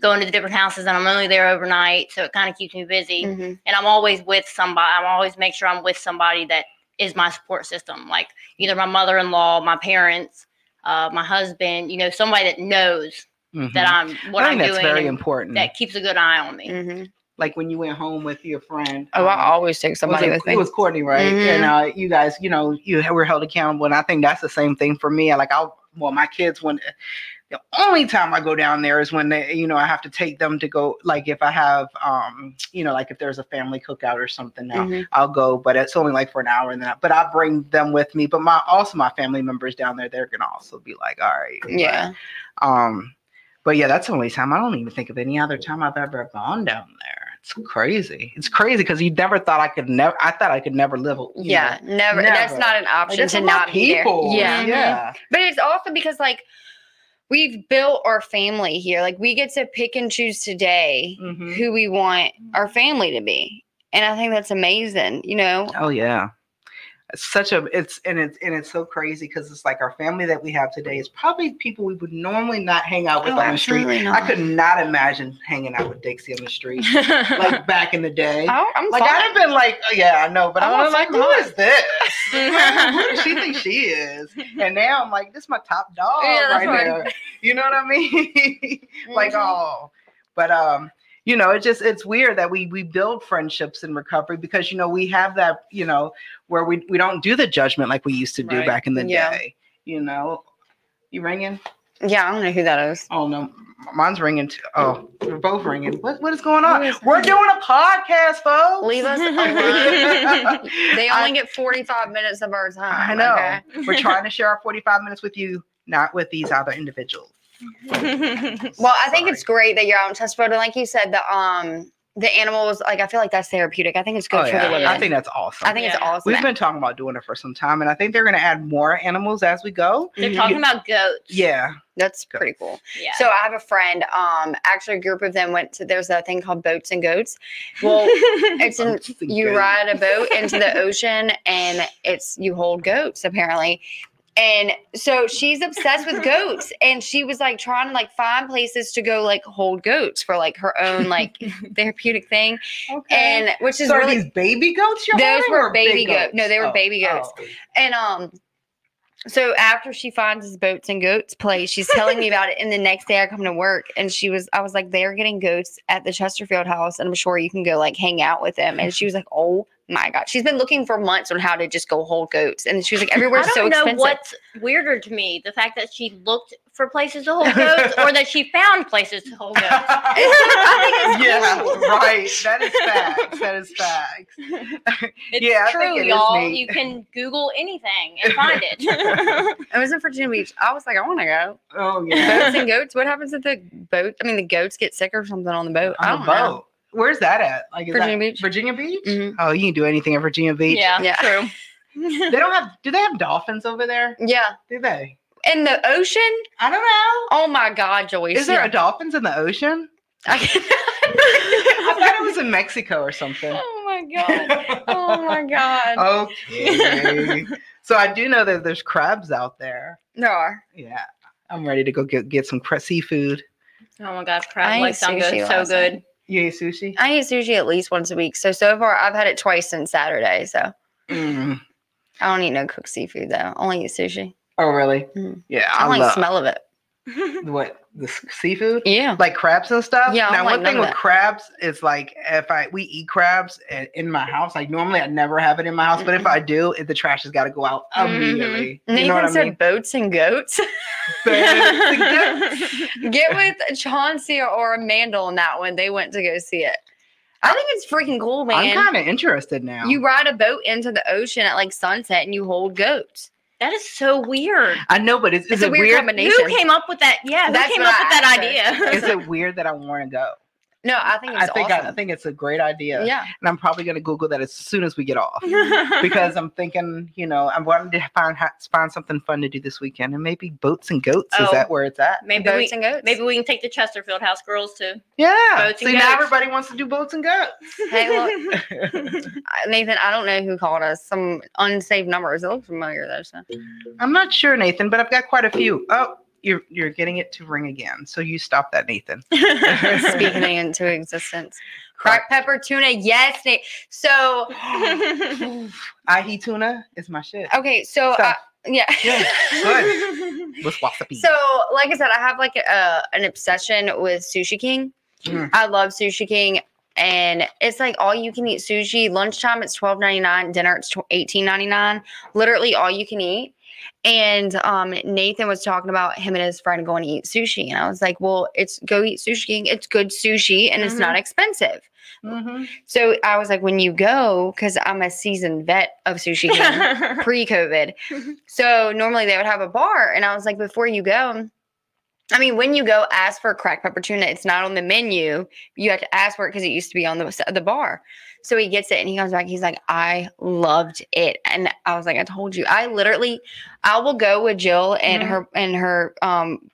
going to the different houses and I'm only there overnight. So it kind of keeps me busy. Mhm. And I'm always with somebody. I'm always make sure I'm with somebody that is my support system, like either my mother-in-law, my parents, uh, my husband, you know, somebody that knows Mhm. that I'm what I I'm think that's doing very important. that keeps a good eye on me. Mhm. like when you went home with your friend. Oh, I um, always take somebody was it, with me. It was Courtney, right? Mhm. And uh, you guys, you know, you were held accountable, and I think that's the same thing for me. I like, I'll well, my kids when the only time I go down there is when they, you know, I have to take them to go. Like if I have, um, you know, like if there's a family cookout or something, now Mhm. I'll go, but it's only like for an hour, and then I, but I bring them with me. But my also my family members down there, they're gonna also be like, all right, but, Yeah. um, but yeah, that's the only time. I don't even think of any other time I've ever gone down there. It's crazy. It's crazy because you never thought I could never. I thought I could never live. you know, Yeah, never, That's not an option that's to not be there. people. Yeah, yeah. but it's also because like we've built our family here. Like we get to pick and choose today Mhm. who we want our family to be, and I think that's amazing. You know, Oh yeah. It's such a it's and it's and it's so crazy because it's like our family that we have today is probably people we would normally not hang out with Oh, on the street. absolutely I could not imagine hanging out with Dixie on the street [LAUGHS] like back in the day. I, I'm Like. I'd have been like, oh, yeah, I know, but I I was [LAUGHS] like, who is this? who does she think she is? And now I'm like, this is my top dog Yeah, right there. You know what I mean? [LAUGHS] like, Mhm. oh, but um, you know, it just it's weird that we we build friendships in recovery because you know we have that you know where we we don't do the judgment like we used to do Right. back in the Yeah. day. You know, you ringing? yeah, I don't know who that is. Oh no, mine's ringing too. Oh, we're both ringing. What what is going on? Who is We're that? doing a podcast, folks. Leave us [LAUGHS] alone. [LAUGHS] they I- only get 45 minutes of our time. I know. okay? We're trying to share our 45 minutes with you, not with these other individuals. Well, I think it's great that you're out in Chesterfield. And like you said, the um the animals, like I feel like that's therapeutic. I think it's good Oh, for yeah. the women. I think that's awesome. I think it's awesome. We've been talking about doing it for some time, and I think they're going to add more animals as we go. They're Mhm. talking about goats. Yeah. That's pretty cool. Yeah. So I have a friend. Um, actually, a group of them went to. There's a thing called boats and goats. Well, [LAUGHS] it's in, and you goats. ride a boat into the ocean, and it's you hold goats apparently. And so she's obsessed with goats, [LAUGHS] and she was like trying to like find places to go like hold goats for like her own like [LAUGHS] therapeutic thing, Okay. and which is so are really these baby goats you're Those were baby goat- goats? no, they were Oh, baby goats. oh. And um, so after she finds this boats and goats place, she's telling me about it. And the next day I come to work and she was, I was like, they're getting goats at the Chesterfield house, and I'm sure you can go like hang out with them. And she was like, oh my god, she's been looking for months on how to just go hold goats, and she was like, [LAUGHS] I everywhere's don't so know expensive. what's weirder to me: the fact that she looked for places to hold goats, or that she found places to hold goats. [LAUGHS] [LAUGHS] I think it's yeah, right. That is facts. That is facts. It's Yeah, I true, it is y'all. You can Google anything and find it. I was in Virginia Beach. I was like, I want to go. Oh yeah. Boats and goats. What happens if the boat? I mean, the goats get sick or something on the boat. I don't a know. Boat. Where's that at? Like is Virginia that Beach. Virginia Beach? Mhm. Oh, you can do anything at Virginia Beach. yeah, Yeah. true. [LAUGHS] They don't have. Do they have dolphins over there? Yeah, Do they? in the ocean. I don't know. Oh my God, Joyce! Is there yeah. a dolphins in the ocean? I [LAUGHS] [LAUGHS] I thought it was in Mexico or something. oh my God! Oh my God! okay. so I do know that there's crabs out there. There are. Yeah. I'm ready to go get, get some cra- seafood. Oh my gosh, I crab ate legs sound sushi good. So last night. You eat sushi? I eat sushi at least once a week. So so far, I've had it twice since Saturday. So Mm. I don't eat no cooked seafood though. Only eat sushi. Oh, really? Mm. Yeah. I, I, like love smell of it. [LAUGHS] what the seafood, Yeah. like crabs and stuff. Yeah, Now, like one thing with that. crabs is like if I we eat crabs in my house. Like normally I never have it in my house, but if I do, it, the trash has got to go out Mhm. immediately. Nathan You know what I said mean? boats and goats. [LAUGHS] [LAUGHS] Get with Chauncey or Amanda on that one. They went to go see it. I think it's freaking cool, man. I'm kind of interested now. You ride a boat into the ocean at like sunset and you hold goats. That is so weird. I know, but is, It's is a it weird weird? combination. Who came up with that? Yeah, who came up I with that idea? Is it weird that I want to go? No, I think it's I think awesome. I, I think it's a great idea. yeah. and I'm probably going to Google that as soon as we get off [LAUGHS] because I'm thinking, you know, I'm wanting to find find something fun to do this weekend, and maybe boats and goats. Is Oh. that where it's at? maybe boats we and goats. maybe we can take the Chesterfield House girls to. Yeah. Boats and now goats. everybody wants to do boats and goats. Hey, look. [LAUGHS] Nathan, I don't know who called us. Some unsaved numbers. It looks familiar though. So. I'm not sure, Nathan, but I've got quite a few. Oh, you're you're getting it to ring again, so you stop that, Nathan. [LAUGHS] Speaking [LAUGHS] into existence. Crack pepper tuna. Yes, Nate. So [GASPS] Ahi tuna is my shit. okay, so So- uh, yeah. Yeah, good. [LAUGHS] With wasabi. So, like I said, I have like a, an obsession with Sushi King. Mm. I love Sushi King, and it's like all you can eat sushi. Lunchtime it's twelve ninety nine. Dinner it's eighteen ninety nine. Literally all you can eat. And um, Nathan was talking about him and his friend going to eat sushi, and I was like, "Well, it's go eat Sushi King. It's good sushi, and it's not expensive." Mhm. So I was like, "When you go, because I'm a seasoned vet of Sushi [LAUGHS] pre-COVID. [LAUGHS] so normally they would have a bar, and I was like, before you go, I mean, when you go, ask for a cracked pepper tuna. It's not on the menu. You have to ask for it because it used to be on the the bar. So he gets it, and he comes back. He's like, I loved it, and I was like, I told you, I literally, I will go with Jill and Mhm. her and her um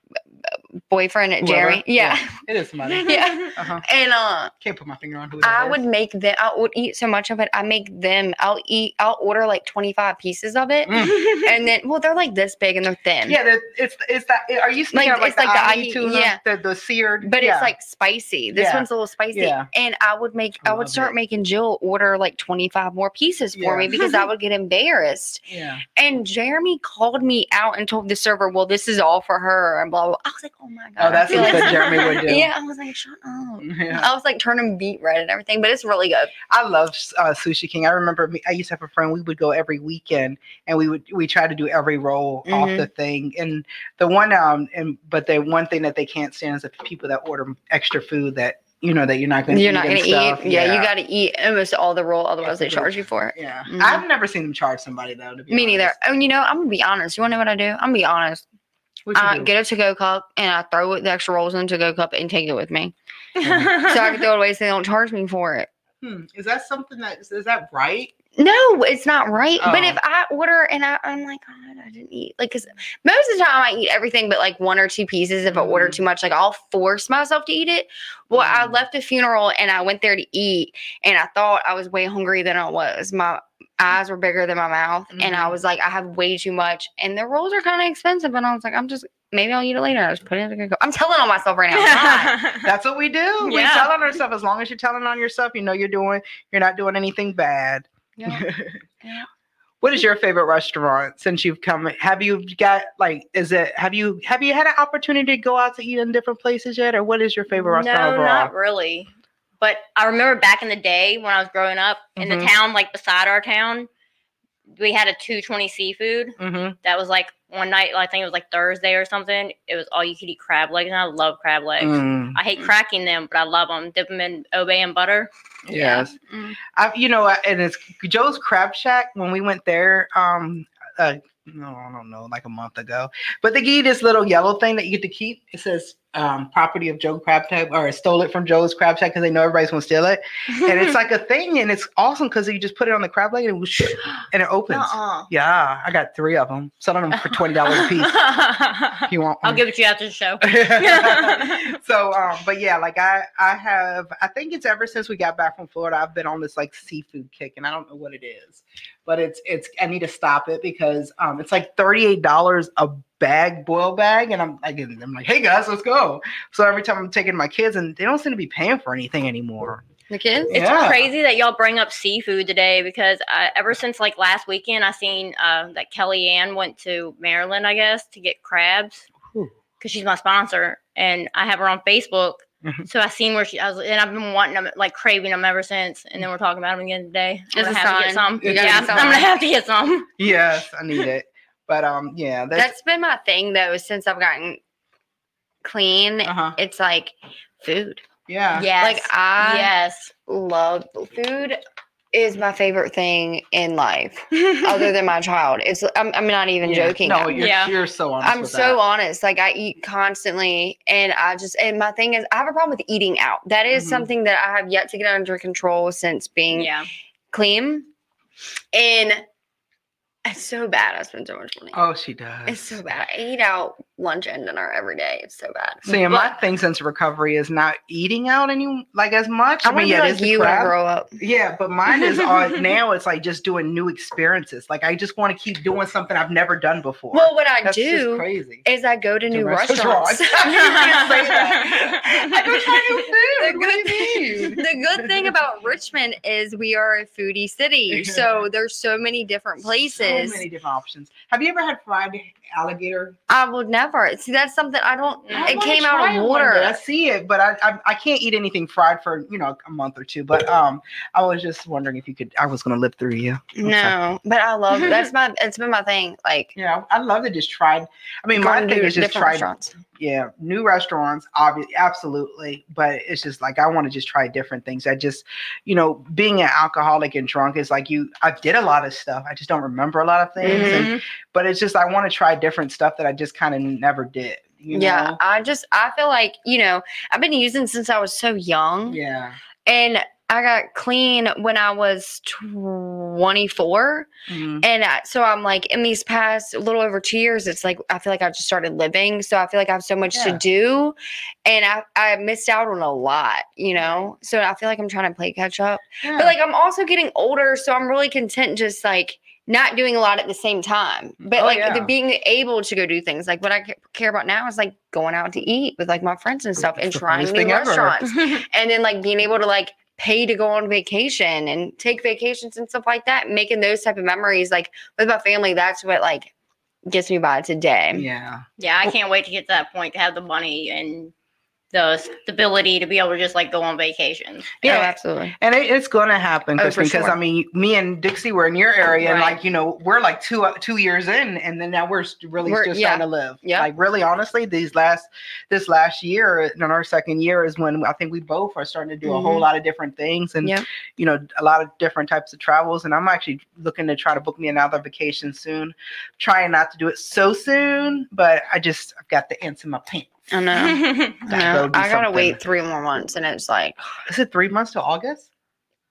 boyfriend Jeremy. Whoever. Yeah, It is money. [LAUGHS] yeah, Uh-huh. and uh. Can't put my finger on who it I is. would make them. I would eat so much of it. I make them. I'll eat. I'll order like twenty five pieces of it, Mm. [LAUGHS] and then well, they're like this big and they're thin. Yeah, the, it's it's that. Are you speaking Like, of like it's the, like the ahi ahi- tuna, yeah. the the seared? but yeah. it's like spicy. This Yeah. one's a little spicy, Yeah. and I would make. I, I would start it. making Jill order like twenty five more pieces for Yeah. me because I [LAUGHS] would get embarrassed. yeah. And Jeremy called me out and told the server, "Well, this is all for her," and blah blah. blah. I was like, "Oh my god!" Oh, that's what [LAUGHS] Jeremy would do. Yeah, I was like, "Shut up." Yeah. I was like turning beet red and everything, but it's really good. I love uh, Sushi King. I remember me, I used to have a friend. We would go every weekend, and we would we try to do every roll off Mhm. the thing. And the one um and but the one thing that they can't stand is the people that order extra food that you know that you're not going to You're not gonna eat. Yeah, you got to eat almost all the roll, otherwise they charge you for it. Yeah, Mhm. I've never seen them charge somebody though. To be Me neither. honest. And you know, I'm gonna be honest. You wanna know what I do? I'm gonna be honest. I get a to go cup and I throw the extra rolls in the to go cup and take it with me. so I can throw it away so they don't charge me for it. Hmm. Is that something that is that right? No, it's not right. But Oh. if I order and I, I'm like, God, I didn't eat like because most of the time I eat everything but like one or two pieces. If I order Mhm. too much, like I'll force myself to eat it. Well, I Mm. left a funeral and I went there to eat, and I thought I was way hungrier than I was. My eyes were bigger than my mouth, and I Mhm. was like, I have way too much, and the rolls are kind of expensive. And I was like, I'm just maybe I'll eat it later. I was putting it. I'm telling on myself right now. [LAUGHS] That's what we do. We tell on ourselves. As long as you're telling on yourself, you know you're doing. You're not doing anything bad. Yeah. [LAUGHS] Yeah. What is your favorite restaurant since you've come? Have you got like? Is it? Have you have you had an opportunity to go out to eat in different places yet, or what is your favorite restaurant no, overall? not really. But I remember back in the day when I was growing up in Mhm. the town, like beside our town, we had a 220 seafood. Mm-hmm. That was like one night, I think it was like Thursday or something. It was all you could eat crab legs, and I love crab legs. Mm, I hate cracking them, but I love them. Dip them in Old Bay and butter. yes. Mm. I, you know, and it's Joe's Crab Shack. When we went there, um, uh, no, I don't know, like a month ago. But they give you this little yellow thing that you get to keep. It says um, property of Joe Crab Shack, or stole it from Joe's Crab Shack because they know everybody's gonna steal it. And it's like a [LAUGHS] thing, and it's awesome because you just put it on the crab leg and it, whoosh, and it opens. Uh-uh. Yeah, I got three of them. Selling them for twenty dollars a [LAUGHS] piece. If you want I'll give it to you after the show. [LAUGHS] so um but yeah like i i have i think it's ever since we got back from florida i've been on this like seafood kick and i don't know what it is but it's it's i need to stop it because um it's like $38 a bag boil bag and i'm like i'm like hey guys let's go so every time i'm taking my kids and they don't seem to be paying for anything anymore The kids? It's Yeah. crazy that y'all bring up seafood today because I, ever since like last weekend, I seen uh, that Kellyanne went to Maryland, I guess, to get crabs because she's my sponsor, and I have her on Facebook. Mhm. So I seen where she, I was, and I've been wanting them, like craving them ever since. And then we're talking about them again today. I'm gonna a have to get some. You Yeah, gotta I'm gonna have to get some. yes i need it but um yeah that's, That's been my thing though since I've gotten clean. uh-huh It's like food. yeah Yes. Like I yes. love food is my favorite thing in life other than my child. It's I'm, I'm not even Yeah. joking. no you're, Yeah. you're so honest I'm with so that. honest. Like I eat constantly and I just and my thing is I have a problem with eating out. That is Mhm. something that I have yet to get under control since being yeah. clean. And it's so bad. I spend so much money. oh she does It's so bad. I eat out lunch and dinner every day. It's so bad. See, and my thing since recovery is not eating out any like as much. I to be it like you when I grow up. Yeah, but mine is on [LAUGHS] now. It's like just doing new experiences. Like I just want to keep doing something I've never done before. Well, what I That's do crazy. is I go to To new restaurants. restaurants. [LAUGHS] I knew you were gonna say that. [LAUGHS] I go try new food. The What do you good, the good thing about Richmond is we are a foodie city. So there's so many different places. So many different options. Have you ever had fried alligator? I would never see that's something I don't. I it came out of water. I see it, but I, I I can't eat anything fried for you know a month or two. But um, I was just wondering if you could. I was gonna live through you. No, but I love that's [LAUGHS] my. It's been my thing. Like Yeah, I love to just try. I mean, my thing is just try. Yeah, new restaurants, obviously, absolutely. But it's just like I want to just try different things. I just, you know, being an alcoholic and drunk is like you. I did a lot of stuff. I just don't remember a lot of things. Mm-hmm. And, but it's just I want to try different stuff that I just kind of never did. You yeah. I just I feel like you know I've been using since I was so young, Yeah. and I got clean when I was 24. Mhm. And I, so I'm like, in these past a little over two years, it's like I feel like I've just started living. So I feel like I have so much Yeah. to do, and I I missed out on a lot, you know. So I feel like I'm trying to play catch up. Yeah. But like I'm also getting older, so I'm really content just like not doing a lot at the same time. But Oh, like yeah. the being able to go do things. Like what I care about now is like going out to eat with like my friends and stuff and trying new restaurants. [LAUGHS] and then like being able to like pay to go on vacation and take vacations and stuff like that making those type of memories like with my family that's what like gets me by today yeah. Yeah, I can't wait to get to that point to have the money and the stability to be able to just like go on vacations. yeah Yeah. absolutely And it, it's going to happen, Oh, Kristen, for because sure. I mean, me and Dixie were in your area, and like you know, we're like two uh, two years in, and then now we're really We're- just yeah. starting to live. Yeah. Like really, honestly, these last this last year, in our second year, is when I think we both are starting to do a whole Mhm. lot of different things, and Yep. you know, a lot of different types of travels. And I'm actually looking to try to book me another vacation soon. Trying not to do it so soon, but I just I've got the ants in my pants. I know. [LAUGHS] I know. I gotta something. wait three more months, and it's like, Is it three months to August?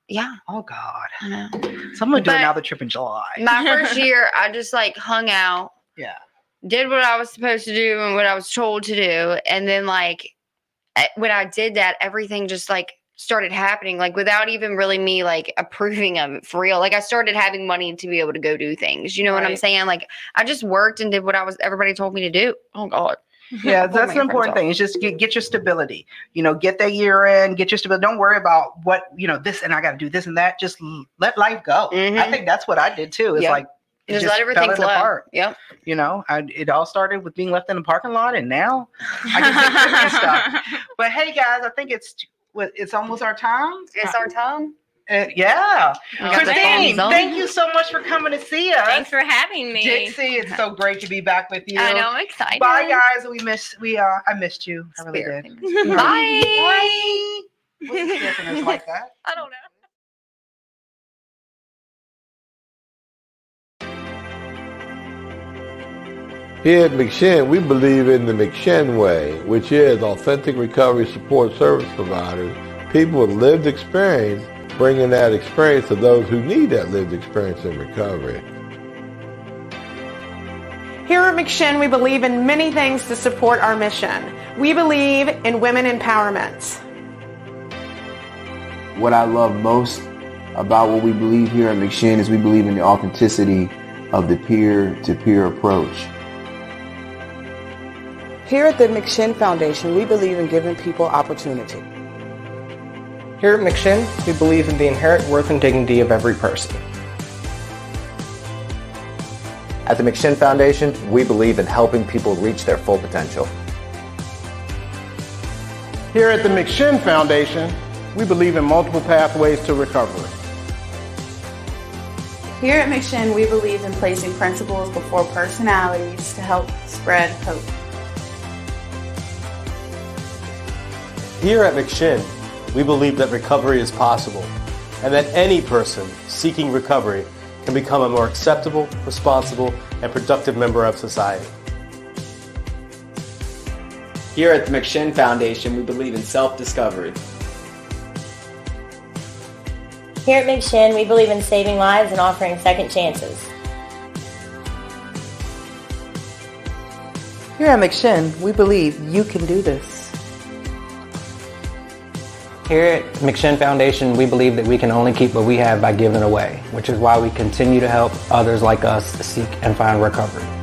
yeah, Oh God. I know. So I'm gonna do But- another trip in July. My [LAUGHS] first year, I just like hung out, Yeah. did what I was supposed to do and what I was told to do, and then like eh, when I did that, everything just like started happening, like without even really me like [LAUGHS] approving of it for real. Like I started having money to be able to go do things. You know what I'm saying? Like I just worked and did what I was everybody told me to do. Oh God. Yeah, [LAUGHS] that's an important thing. Is just get, get your stability. You know, get that year in, get your stability. Don't worry about what you know this and I got to do this and that. Just let life go. I Mhm. think that's what I did too. It's Yeah. like it Just, just let everything into flow. part. Yep. You know, I, it all started with being left in the parking lot, and now I can take care of your stuff. [LAUGHS] But hey, guys, I think it's it's almost our time. It's our time. Uh, yeah, We Christine, thank you so much for coming to see us. Thanks for having me. Dixie, it's so great to be back with you. I know. I'm excited. Bye, guys. We miss. We uh, I missed you. I really Spirit. did. Bye. Bye. What's the difference like that? [LAUGHS] I don't know. Here at McShin, we believe in the McShin way, which is authentic recovery support service providers, people with lived experience, bringing that experience to those who need that lived experience in recovery. Here at McShin, we believe in many things to support our mission. We believe in women empowerment. What I love most about what we believe here at McShin is we believe in the authenticity of the peer-to-peer approach. Here at the McShin Foundation, we believe in giving people opportunity. Here at McShin, we believe in the inherent worth and dignity of every person. At the McShin Foundation, we believe in helping people reach their full potential. Here at the McShin Foundation, we believe in multiple pathways to recovery. Here at McShin, we believe in placing principles before personalities to help spread hope. Here at McShin, we believe that recovery is possible and that any person seeking recovery can become a more acceptable, responsible, and productive member of society. Here at the McShin Foundation, we believe in self-discovery. Here at McShin, we believe in saving lives and offering second chances. Here at McShin, we believe you can do this. Here at McShin Foundation, we believe that we can only keep what we have by giving away, which is why we continue to help others like us seek and find recovery.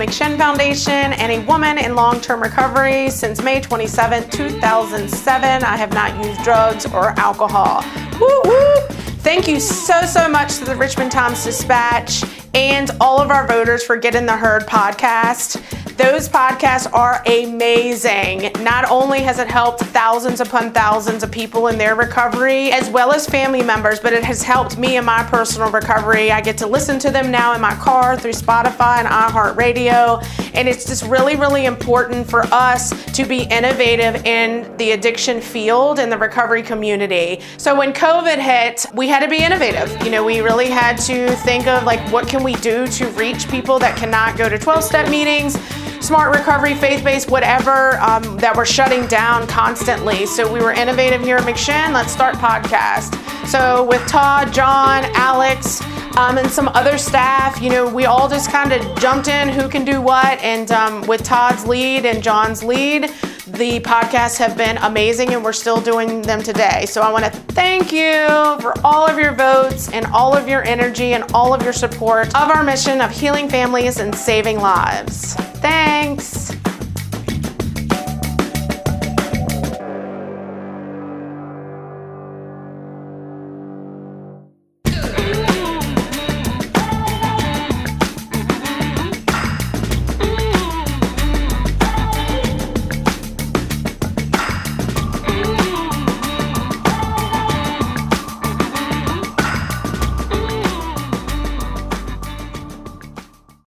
McShin Foundation and a woman in long-term recovery. Since May 27, 2007, I have not used drugs or alcohol. Woo woo! Thank you so, so much to the Richmond Times Dispatch and all of our voters for Getting the Herd podcast. Those podcasts are amazing. Not only has it helped thousands upon thousands of people in their recovery, as well as family members, but it has helped me in my personal recovery. I get to listen to them now in my car through Spotify and iHeartRadio. And it's just really, really important for us to be innovative in the addiction field and the recovery community. So when COVID hit, we had to be innovative. You know, we really had to think of like, what can we do to reach people that cannot go to 12 step meetings? Smart recovery, faith based, whatever um, that we're shutting down constantly. So we were innovative here at McShin. Let's start podcast. So with Todd, John, Alex, um, and some other staff. You know, we all just kind of jumped in who can do what. And um, with Todd's lead and John's lead, the podcasts have been amazing and we're still doing them today. So I want to thank you for all of your votes and all of your energy and all of your support of our mission of healing families and saving lives. Thanks.